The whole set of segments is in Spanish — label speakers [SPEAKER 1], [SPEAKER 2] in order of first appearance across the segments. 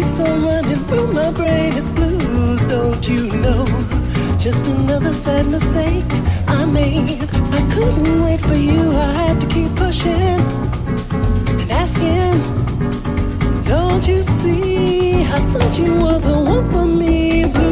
[SPEAKER 1] keeps on running through my brain blues,
[SPEAKER 2] don't you know? Just another sad mistake I made. I couldn't wait for you, I had to keep pushing and asking. Don't you see? I thought you were the one for me.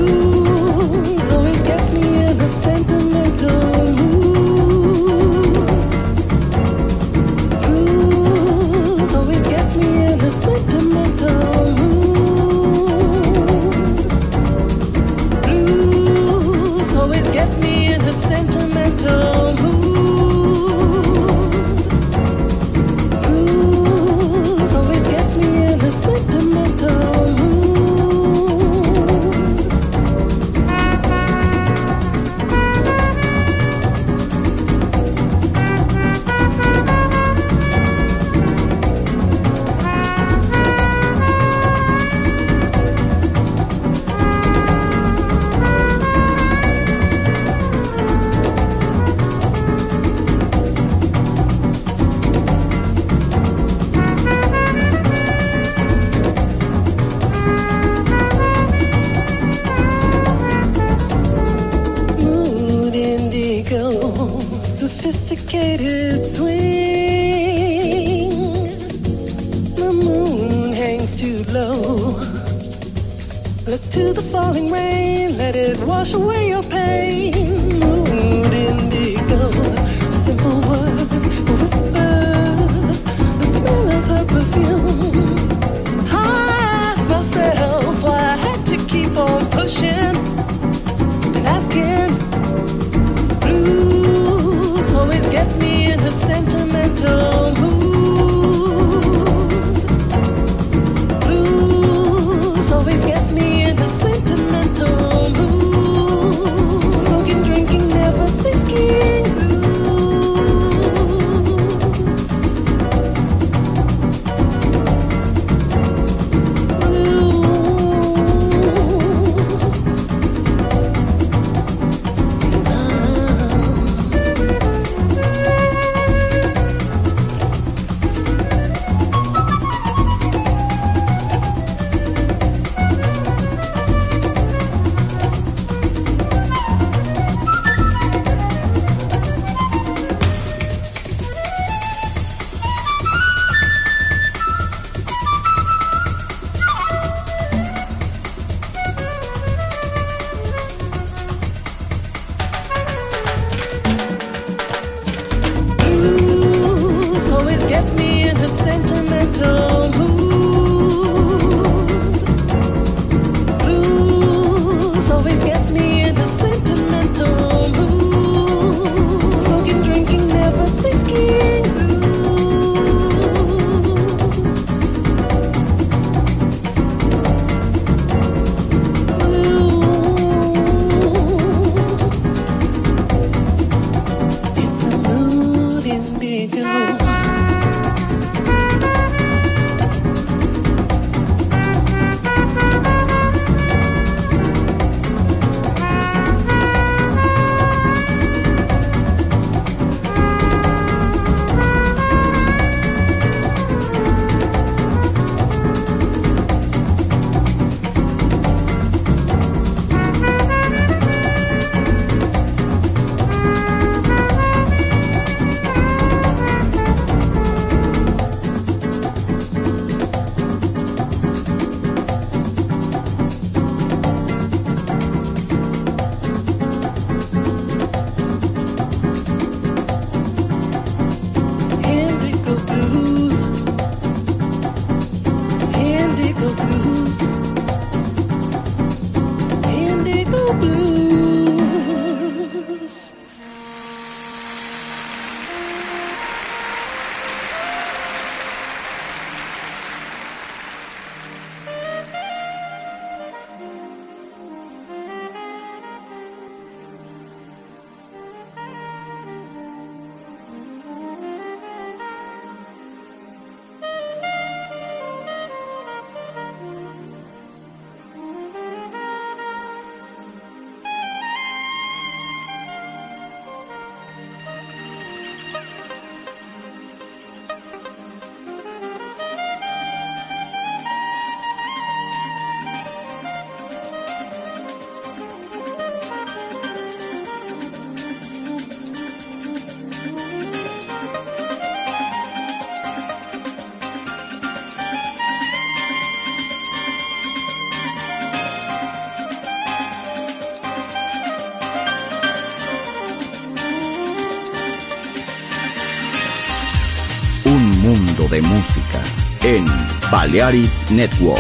[SPEAKER 2] Balearic Network.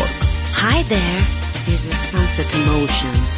[SPEAKER 2] Hi there, this is Sunset Emotions.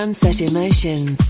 [SPEAKER 2] Sunset Emotions.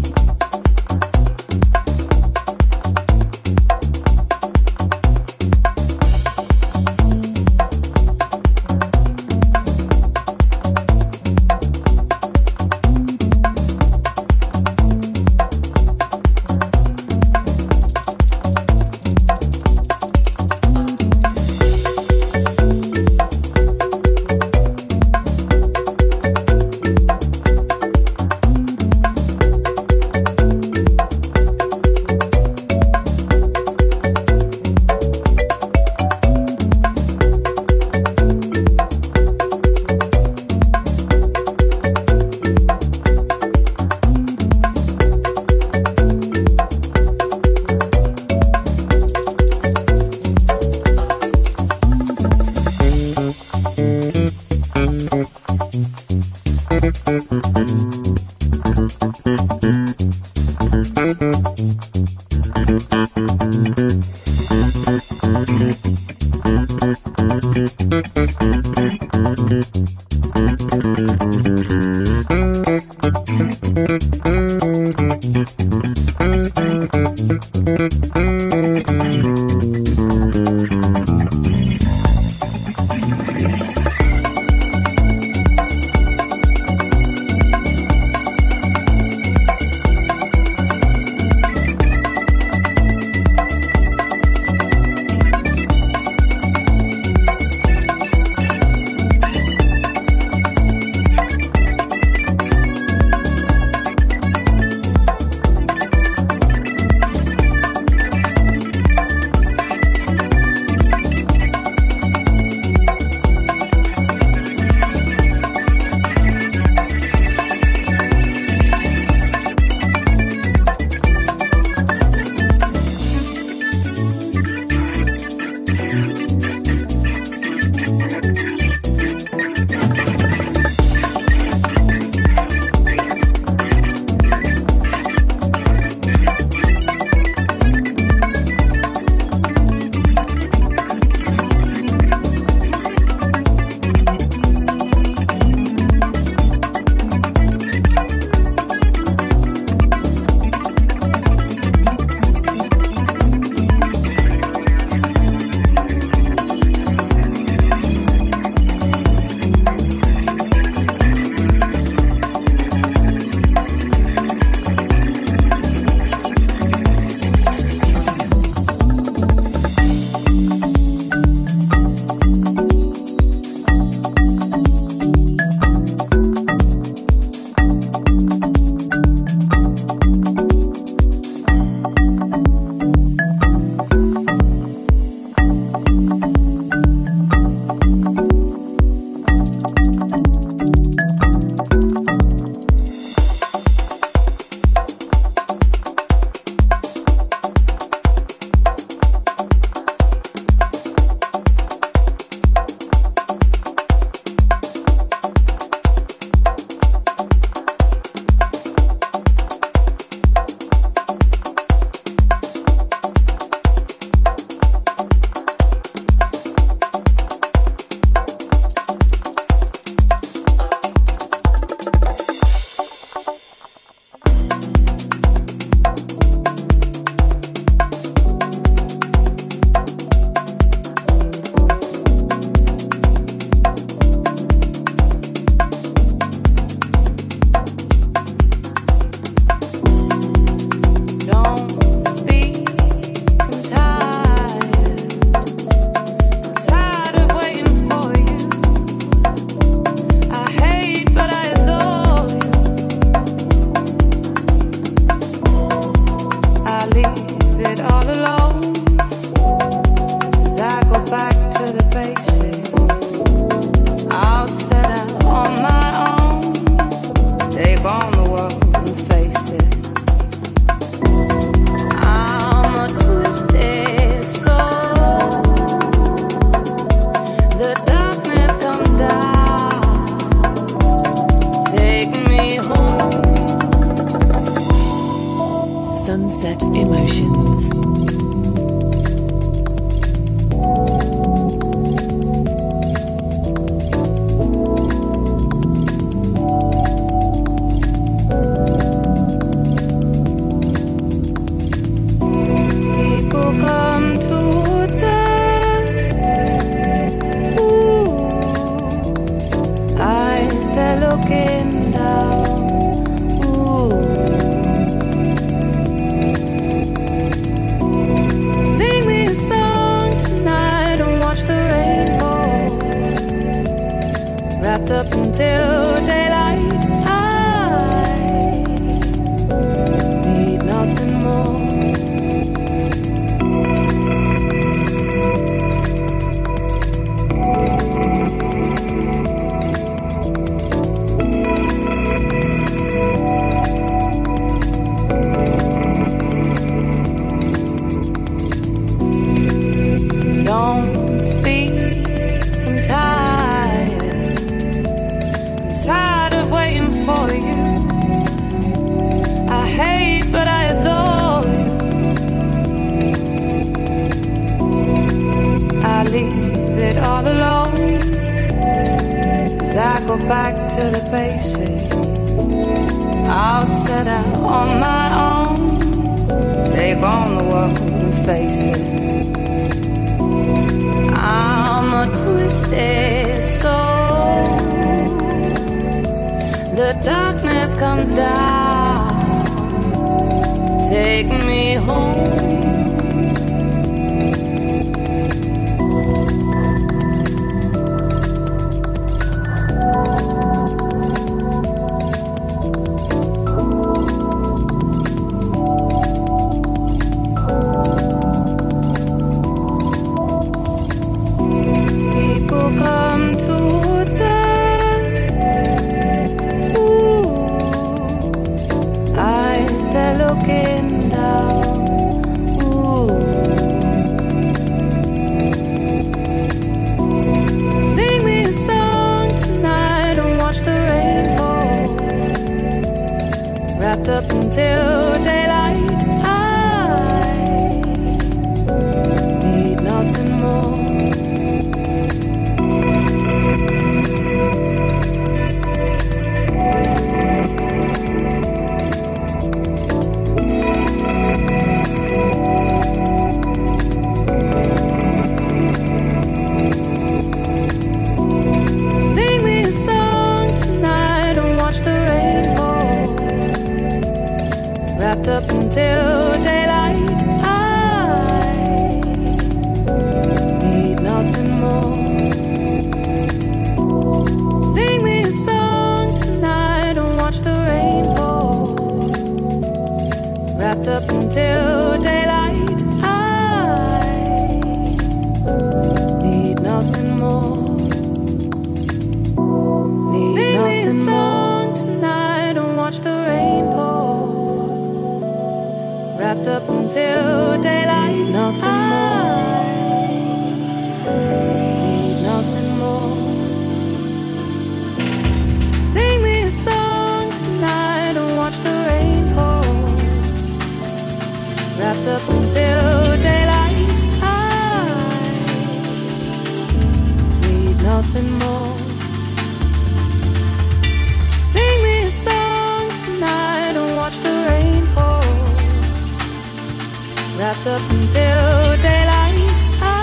[SPEAKER 2] kept up until daylight. I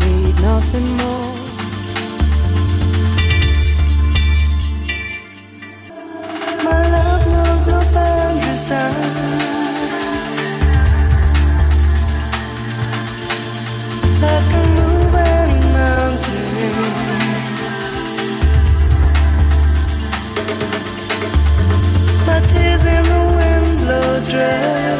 [SPEAKER 2] need nothing more. My love knows no boundaries. The dress.